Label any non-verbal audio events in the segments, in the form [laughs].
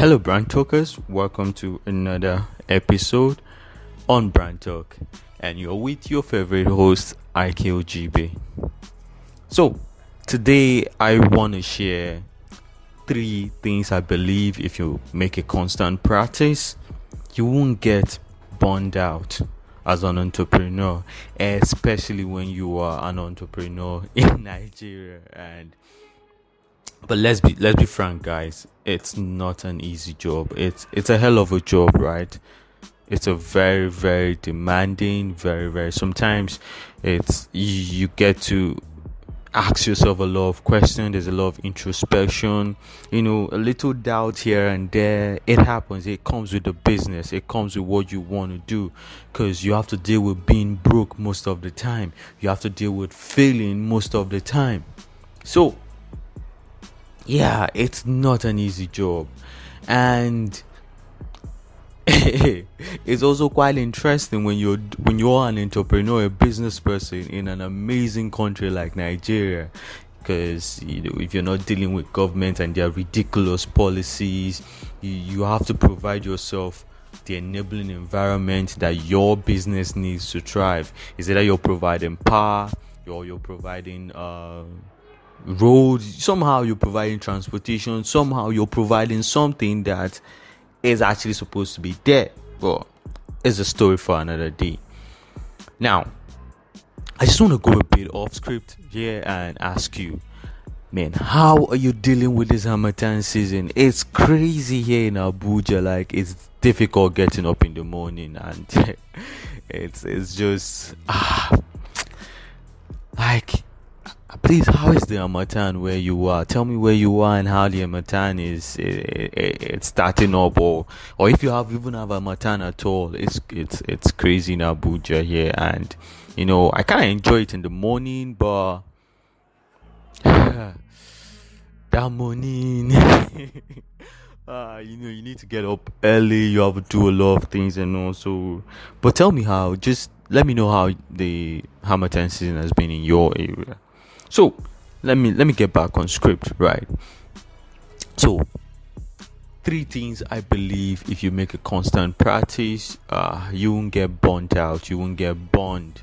Hello, brand talkers. Welcome to another episode on Brand Talk, and you're with your favorite host, IKOGB. So, today I want to share three things I believe if you make a constant practice, you won't get burned out as an entrepreneur, especially when you are an entrepreneur [laughs] in Nigeria and but let's be let's be frank guys. It's not an easy job. It's it's a hell of a job right? It's a very very demanding very very sometimes it's you get to ask yourself a lot of questions. There's a lot of introspection you know a little doubt here and there. It happens. It comes with the business. It comes with what you want to do because you have to deal with being broke most of the time. You have to deal with failing most of the time. So yeah, it's not an easy job. And [laughs] it's also quite interesting when you're when you're an entrepreneur, a business person in an amazing country like Nigeria. Because you know, if you're not dealing with government and their ridiculous policies, you, you have to provide yourself the enabling environment that your business needs to thrive. Is it that you're providing power, or you're providing uh, roads somehow you're providing transportation somehow you're providing something that is actually supposed to be there but it's a story for another day. Now i just want to go a bit off script here and ask you man how are you dealing with this Harmattan season? It's crazy here in abuja like it's difficult getting up in the morning and [laughs] it's it's just ah please how is the Harmattan where you are? Tell me where you are and how the Harmattan is it, it, it's starting up or or if you have even have a Harmattan at all it's it's it's crazy in abuja here and you know i kind of enjoy it in the morning but [sighs] that morning uh, [laughs] you know you need to get up early you have to do a lot of things and also but tell me how just let me know how the Harmattan season has been in your area so let me let me get back on script, right? So three things I believe if you make a constant practice, uh, you won't get burnt out, you won't get burned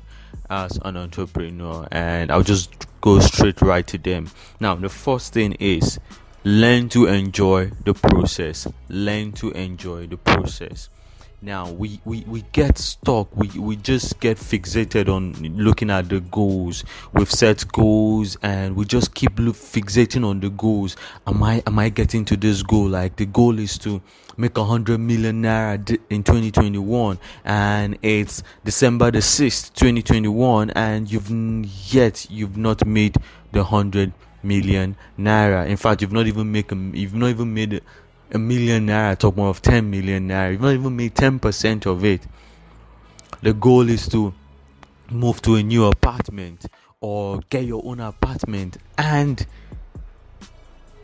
as an entrepreneur. And I'll just go straight right to them. Now, the first thing is learn to enjoy the process. Learn to enjoy the process now we, we we get stuck. We we just get fixated on looking at the goals. We've set goals and we just keep look, fixating on the goals. Am i am i getting to this goal? Like the goal is to make a hundred million naira in 2021 and it's december the 6th 2021 and you've yet you've not made the hundred million naira. In fact you've not even make a, you've not even made a million naira, talk more of 10 million naira, you've not even made 10% of it. The goal is to move to a new apartment or get your own apartment and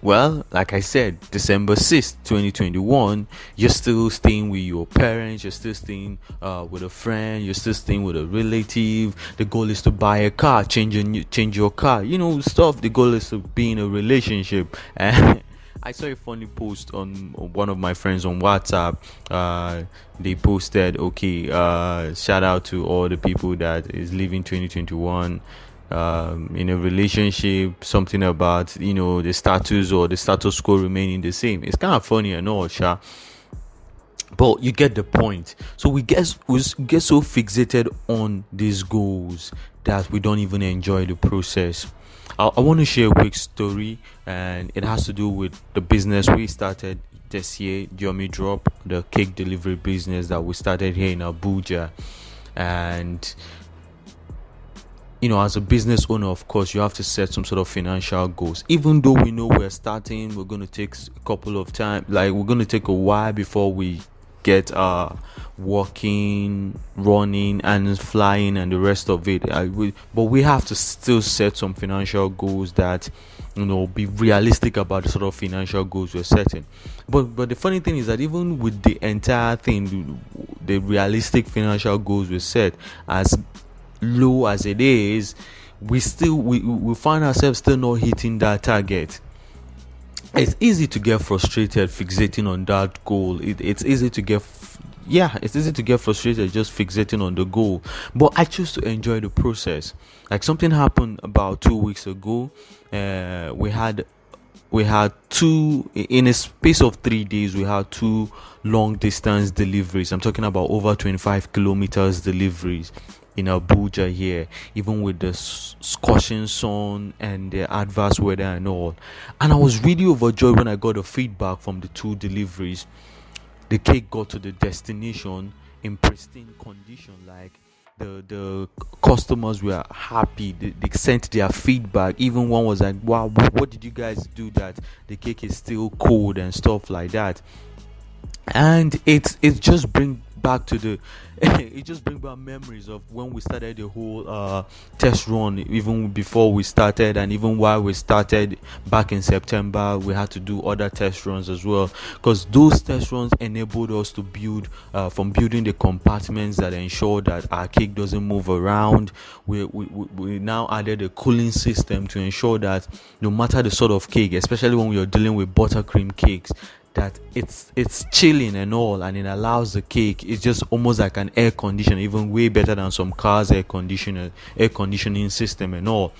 well, like I said, December 6th, 2021, you're still staying with your parents, you're still staying uh, with a friend, you're still staying with a relative. The goal is to buy a car, change, your, change your car, you know, stuff. The goal is to be in a relationship. [laughs] And I saw a funny post on one of my friends on WhatsApp. Uh, they posted, okay, uh, shout out to all the people that is living 2021 um, in a relationship, something about you know the status or the status quo remaining the same. It's kind of funny and all, sure. But you get the point. So we get we get so fixated on these goals that we don't even enjoy the process. I, I want to share a quick story, and it has to do with the business we started this year, Yomi Drop, the cake delivery business that we started here in Abuja. And you know, as a business owner, of course, you have to set some sort of financial goals. Even though we know we're starting, we're going to take a couple of time, like we're going to take a while before we get uh walking running and flying and the rest of it I, we, but we have to still set some financial goals that you know be realistic about the sort of financial goals we're setting. But but the funny thing is that even with the entire thing the realistic financial goals we set as low as it is we still we, we find ourselves still not hitting that target it's easy to get frustrated fixating on that goal. It, it's easy to get f- yeah, it's easy to get frustrated just fixating on the goal. But I choose to enjoy the process. Like something happened about two weeks ago. Uh, we had we had two in a space of three days. We had two long distance deliveries. I'm talking about over 25 kilometers deliveries in Abuja here, even with the scorching sun and the adverse weather and all. And I was really overjoyed when I got the feedback from the two deliveries. The cake got to the destination in pristine condition, like the the customers were happy they, they, sent their feedback even one was like wow what did you guys do that the cake is still cold and stuff like that and it's it just bring back to the [laughs] it just brings back memories of when we started the whole uh, test run even before we started and even while we started back in september we had to do other test runs as well. Because those test runs enabled us to build uh, from building the compartments that ensure that our cake doesn't move around. We, we, we now added a cooling system to ensure that no matter the sort of cake especially when we are dealing with buttercream cakes that it's it's chilling and all and it allows the cake it's just almost like an air conditioner even way better than some cars air conditioner air conditioning system and all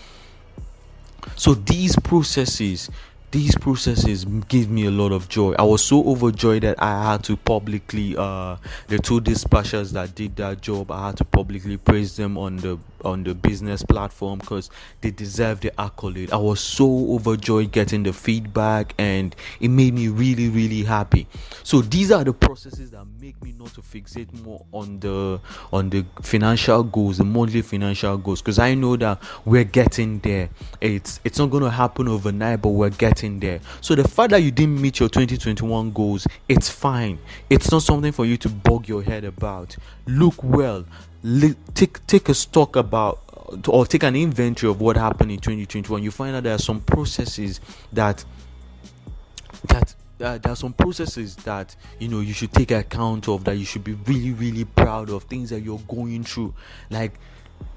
so these processes these processes give me a lot of joy. I was so overjoyed that I had to publicly uh the two dispatchers that did that job I had to publicly praise them on the on the business platform because they deserve the accolade. I was so overjoyed getting the feedback and it made me really, really happy. So these are the processes that make me not to fixate more on the on the financial goals, the monthly financial goals, because I know that we're getting there. It's it's not gonna happen overnight, but we're getting there. So the fact that you didn't meet your 2021 goals, it's fine. It's not something for you to bog your head about. Look well, take take a stock about or take an inventory of what happened in 2021 you find out there are some processes that that uh, there are some processes that you know you should take account of that you should be really really proud of things that you're going through. Like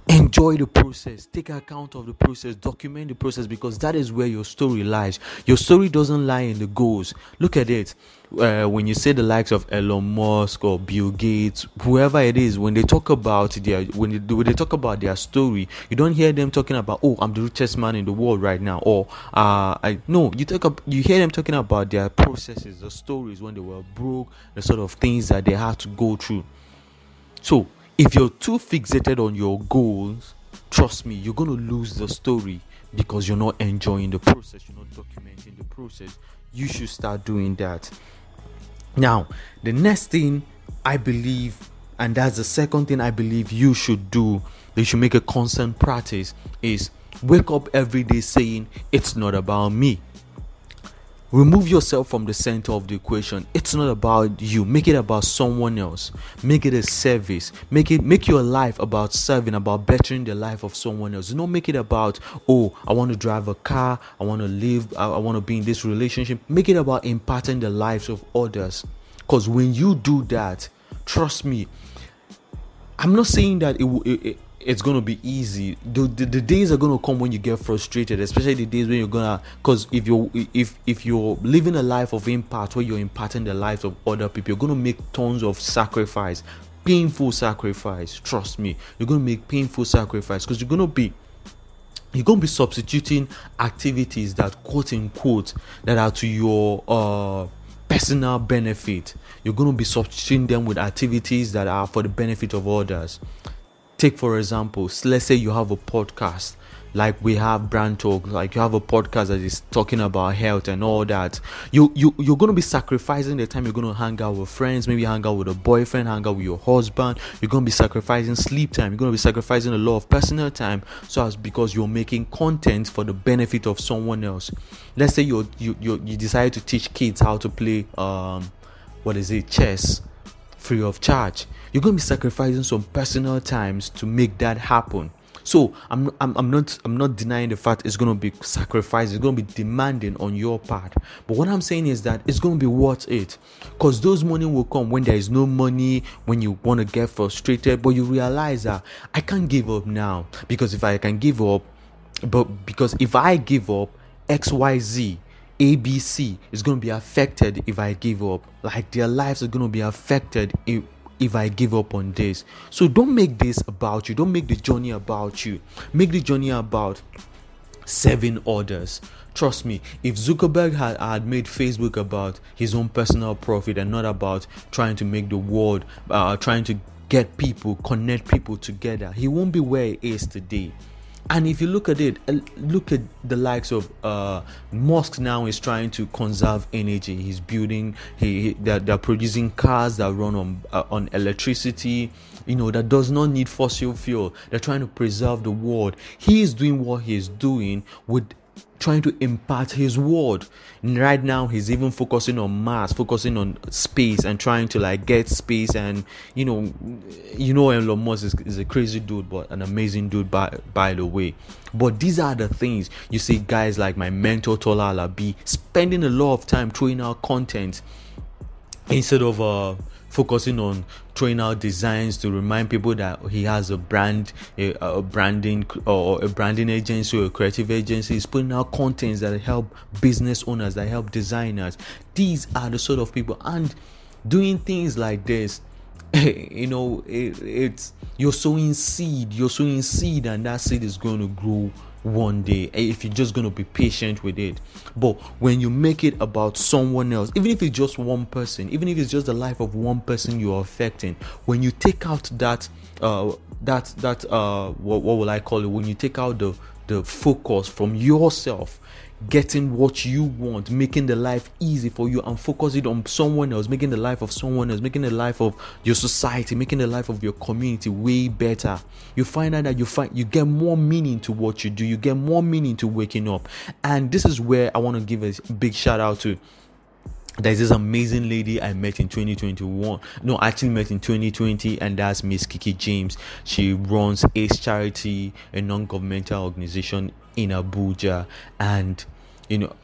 enjoy the process. Take account of the process. Document the process because that is where your story lies. Your story doesn't lie in the goals. Look at it. Uh, when you say the likes of Elon Musk or Bill Gates whoever it is when they talk about their when they, when they talk about their story you don't hear them talking about oh I'm the richest man in the world right now or uh I no you talk up you hear them talking about their processes the stories when they were broke the sort of things that they had to go through. So if you're too fixated on your goals, trust me, you're going to lose the story because you're not enjoying the process, you're not documenting the process. You should start doing that. Now, the next thing I believe, and that's the second thing I believe you should do, you should make a constant practice, is wake up every day saying, It's not about me remove yourself from the center of the equation. It's not about you. Make it about someone else. Make it a service. Make it make your life about serving about bettering the life of someone else. Do not make it about oh i want to drive a car. I want to live i, I want to be in this relationship. Make it about imparting the lives of others. Because when you do that trust me i'm not saying that it, it, it it's gonna be easy. The, the, the, days are gonna come when you get frustrated, especially the days when you're gonna because if you're if if you're living a life of impact where you're impacting the lives of other people, you're gonna make tons of sacrifice, painful sacrifice. Trust me, you're gonna make painful sacrifice because you're gonna be you're to be substituting activities that quote unquote that are to your uh personal benefit you're to be substituting them with activities that are for the benefit of others take for example let's say you have a podcast like we have brand talk like you have a podcast that is talking about health and all that. You you you're going to be sacrificing the time you're going to hang out with friends maybe hang out with a boyfriend hang out with your husband. You're going to be sacrificing sleep time. You're going to be sacrificing a lot of personal time so as because you're making content for the benefit of someone else. Let's say you you you, you decide to teach kids how to play um what is it? Chess free of charge. You're going to be sacrificing some personal times to make that happen. So I'm, I'm, I'm not I'm not denying the fact it's going to be sacrifice. It's going to be demanding on your part. But what I'm saying is that it's going to be worth it, because those money will come when there is no money, when you want to get frustrated, but you realize that I can't give up now because if I can give up, but because if I give up, X Y Z ABC is going to be affected if I give up. Like their lives are going to be affected if if I give up on this. So don't make this about you. Don't make the journey about you. Make the journey about serving others. Trust me, if Zuckerberg had, had made Facebook about his own personal profit and not about trying to make the world, uh, trying to get people, connect people together, he won't be where he is today. And if you look at it, uh, look at the likes of uh, Musk now is trying to conserve energy. He's building, he, he they're, they're, producing cars that run on uh, on electricity. You know that does not need fossil fuel. They're trying to preserve the world. He is doing what he is doing with trying to impart his word. And right now, he's even focusing on Mars, focusing on space, and trying to like get space. And you know, you know, Elon Musk is, is a crazy dude, but an amazing dude by by the way. But these are the things you see, guys like my mentor Tola Alabi spending a lot of time throwing out content instead of uh focusing on throwing out designs to remind people that he has a brand, a, a branding or a branding agency or a creative agency. He's putting out contents that help business owners, that help designers. These are the sort of people, and doing things like this [laughs] you know it, it's you're sowing seed you're sowing seed and that seed is going to grow one day eh, if you're just going to be patient with it. But when you make it about someone else even if it's just one person even if it's just the life of one person you're affecting when you take out that uh that that uh what, what will i call it? When you take out the the focus from yourself getting what you want, making the life easy for you, and focusing on someone else, making the life of someone else, making the life of your society, making the life of your community way better. You find out that you find you get more meaning to what you do, you get more meaning to waking up. And this is where I want to give a big shout out to there's this amazing lady I met in 2021. No, actually met in 2020, and that's Miss Kiki James. She runs Ace Charity, a non-governmental organization in Abuja, and you know,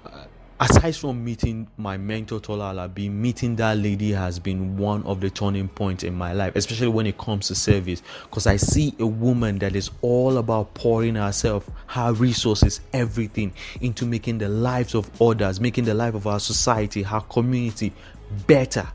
aside from meeting my mentor Tola Alabi, meeting that lady has been one of the turning points in my life, especially when it comes to service. Because I see a woman that is all about pouring herself, her resources, everything into making the lives of others, making the life of our society, her community better.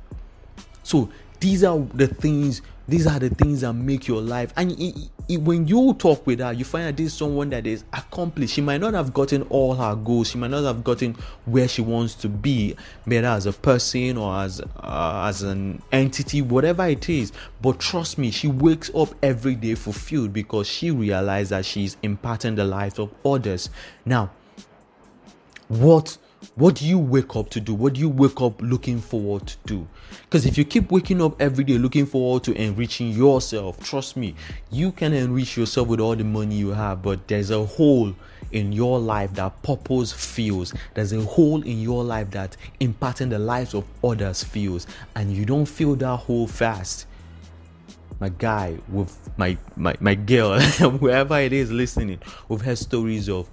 So these are the things these are the things that make your life. And it, it, when you talk with her you find that this is someone that is accomplished. She might not have gotten all her goals. She might not have gotten where she wants to be whether as a person or as uh, as an entity whatever it is. But trust me she wakes up every day fulfilled because she realized that she's imparting the lives of others. Now what what do you wake up to do? What do you wake up looking forward to do? Because if you keep waking up every day looking forward to enriching yourself, trust me, you can enrich yourself with all the money you have, but there's a hole in your life that purpose feels. There's a hole in your life that impacting the lives of others feels, and you don't feel that hole fast. My guy with my my, my girl, [laughs] whoever it is listening, we've heard stories of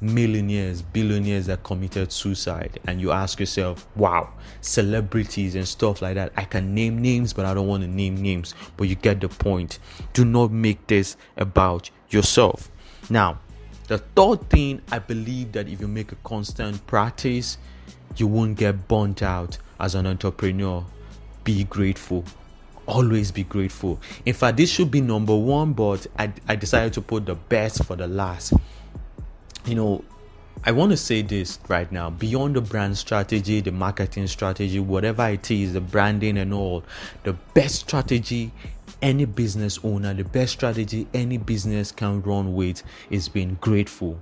millionaires, billionaires that committed suicide, and you ask yourself, wow, celebrities and stuff like that. I can name names, but I don't want to name names. But you get the point. Do not make this about yourself. Now, the third thing I believe that if you make a constant practice, you won't get burnt out as an entrepreneur. Be grateful. Always be grateful. In fact, this should be number one, but I, I decided to put the best for the last you know, I want to say this right now beyond the brand strategy, the marketing strategy, whatever it is, the branding and all, the best strategy any business owner, the best strategy any business can run with is being grateful.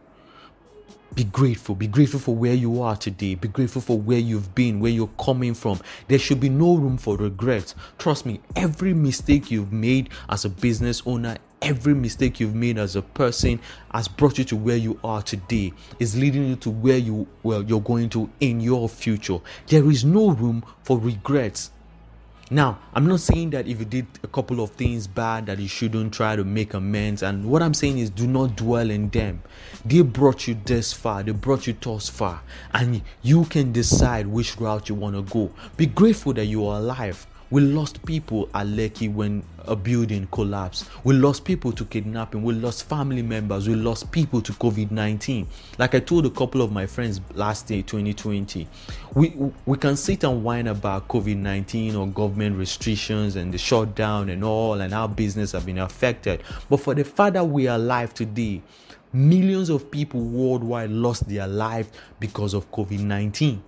Be grateful. Be grateful for where you are today. Be grateful for where you've been, where you're coming from. There should be no room for regret. Trust me, every mistake you've made as a business owner, every mistake you've made as a person has brought you to where you are today is leading you to where you well you're going to in your future. There is no room for regrets. Now i'm not saying that if you did a couple of things bad that you shouldn't try to make amends and what i'm saying is do not dwell in them. They brought you this far they brought you thus far and you can decide which route you want to go. Be grateful that you are alive We lost people at Lekki when a building collapsed. We lost people to kidnapping. We lost family members. We lost people to COVID 19. Like I told a couple of my friends last year, 2020, we, we can sit and whine about COVID 19 or government restrictions and the shutdown and all, and how business have been affected. But for the fact that we are alive today, millions of people worldwide lost their life because of COVID 19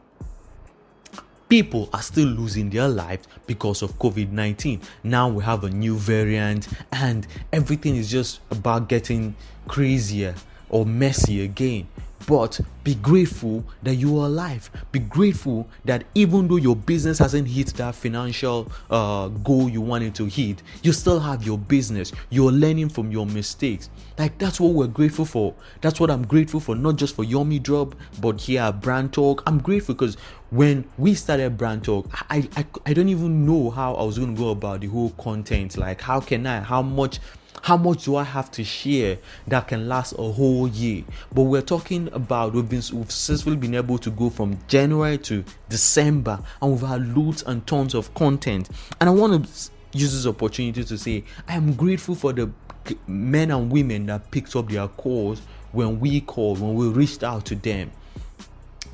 people are still losing their lives because of COVID 19. Now we have a new variant, and everything is just about getting crazier or messy again. But be grateful that you are alive. Be grateful that even though your business hasn't hit that financial uh, goal you wanted to hit, you still have your business. You're learning from your mistakes. Like that's what we're grateful for. That's what I'm grateful for, not just for Yomi Drop, but here at Brand Talk. I'm grateful because when we started Brand Talk, I, I I don't even know how I was going to go about the whole content. Like how can I? How much? How much do I have to share that can last a whole year? But we're talking about we've been we've successfully been able to go from January to December, and we've had loads and tons of content. And I want to use this opportunity to say I am grateful for the men and women that picked up their calls when we called, when we reached out to them.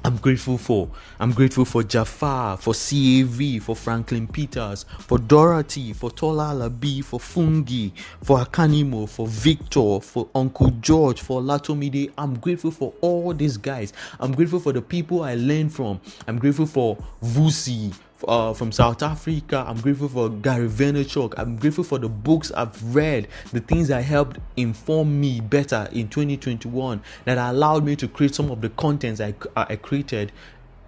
I'm grateful for. I'm grateful for Jafar, for CAV, for Franklin Peters, for Dorothy, for Tola Alabi, for Fungi, for Akanimo, for Victor, for Uncle George, for Latomide. I'm grateful for all these guys. I'm grateful for the people I learned from. I'm grateful for Vusi, uh, from South Africa. I'm grateful for Gary Vaynerchuk. I'm grateful for the books I've read, the things that helped inform me better in 2021 that allowed me to create some of the contents I, I created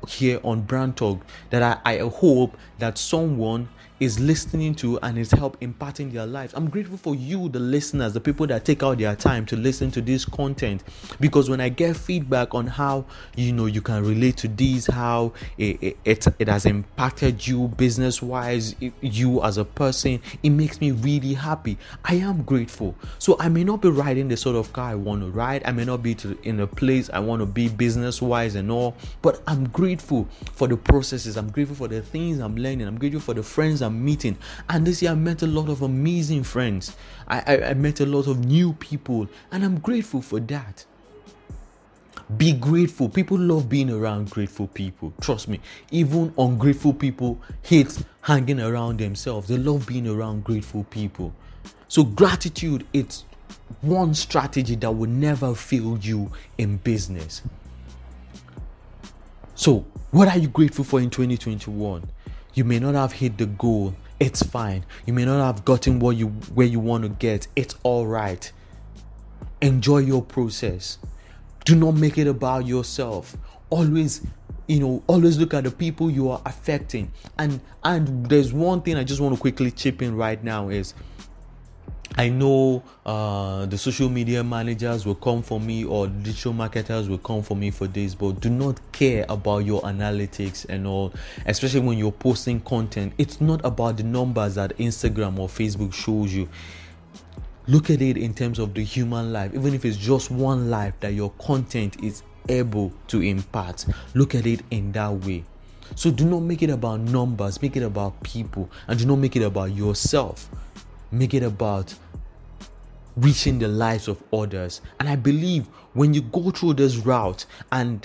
here on Brand Talk that I, I hope that someone is listening to and is help imparting their lives. I'm grateful for you, the listeners, the people that take out their time to listen to this content. Because when I get feedback on how you know you can relate to these, how it, it, it has impacted you business wise, you as a person, it makes me really happy. I am grateful. So I may not be riding the sort of car I want to ride. I may not be to, in a place I want to be business wise and all, but I'm grateful for the processes. I'm grateful for the things I'm learning. I'm grateful for the friends I'm meeting. And this year I met a lot of amazing friends. I, I, I met a lot of new people, and I'm grateful for that. Be grateful. People love being around grateful people. Trust me. Even ungrateful people hate hanging around themselves. They love being around grateful people. So, gratitude, it's one strategy that will never fail you in business. So, what are you grateful for in 2021? You may not have hit the goal. It's fine. You may not have gotten what you where you want to get. It's all right. Enjoy your process. Do not make it about yourself. Always you know always look at the people you are affecting and and there's one thing i just want to quickly chip in right now is I know uh, the social media managers will come for me or digital marketers will come for me for this, but do not care about your analytics and all, especially when you're posting content. It's not about the numbers that Instagram or Facebook shows you. Look at it in terms of the human life, even if it's just one life that your content is able to impact. Look at it in that way. So do not make it about numbers, make it about people, and do not make it about yourself make it about reaching the lives of others. And I believe when you go through this route, and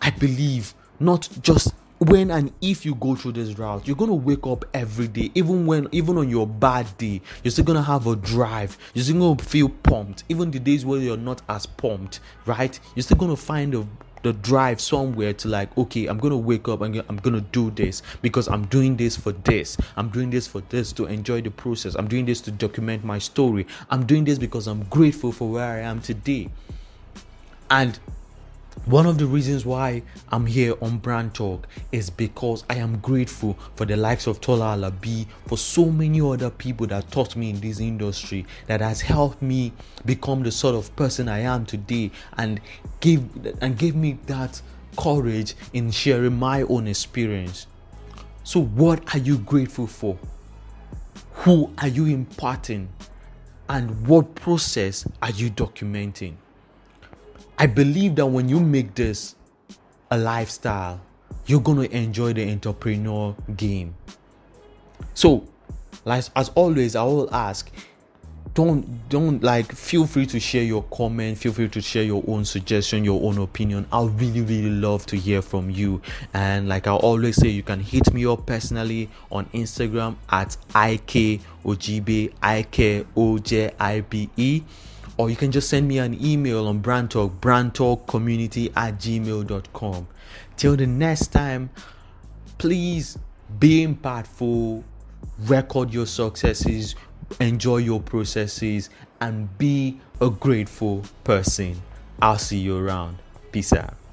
I believe not just when and if you go through this route you're gonna wake up every day. Even when even on your bad day you're still gonna have a drive. You're still gonna feel pumped. Even the days where you're not as pumped right? You're still gonna find a the drive somewhere to like okay i'm gonna wake up and i'm gonna do this because i'm doing this for this. I'm doing this for this to enjoy the process. I'm doing this to document my story. I'm doing this because i'm grateful for where i am today. And one of the reasons why I'm here on Brand Talk is because I am grateful for the likes of Tola Alabi, for so many other people that taught me in this industry that has helped me become the sort of person I am today and give and gave me that courage in sharing my own experience. So what are you grateful for? Who are you imparting? And what process are you documenting? I believe that when you make this a lifestyle, you're going to enjoy the entrepreneur game. So, like as always, I will ask don't don't like feel free to share your comment feel free to share your own suggestion your own opinion. I'll really really love to hear from you. And like i always say you can hit me up personally on instagram at ikojibe i-k-o-j-i-b-e or you can just send me an email on brand talk brandtalkcommunity at gmail.com till the next time please be impactful record your successes enjoy your processes, and be a grateful person. I'll see you around. Peace out.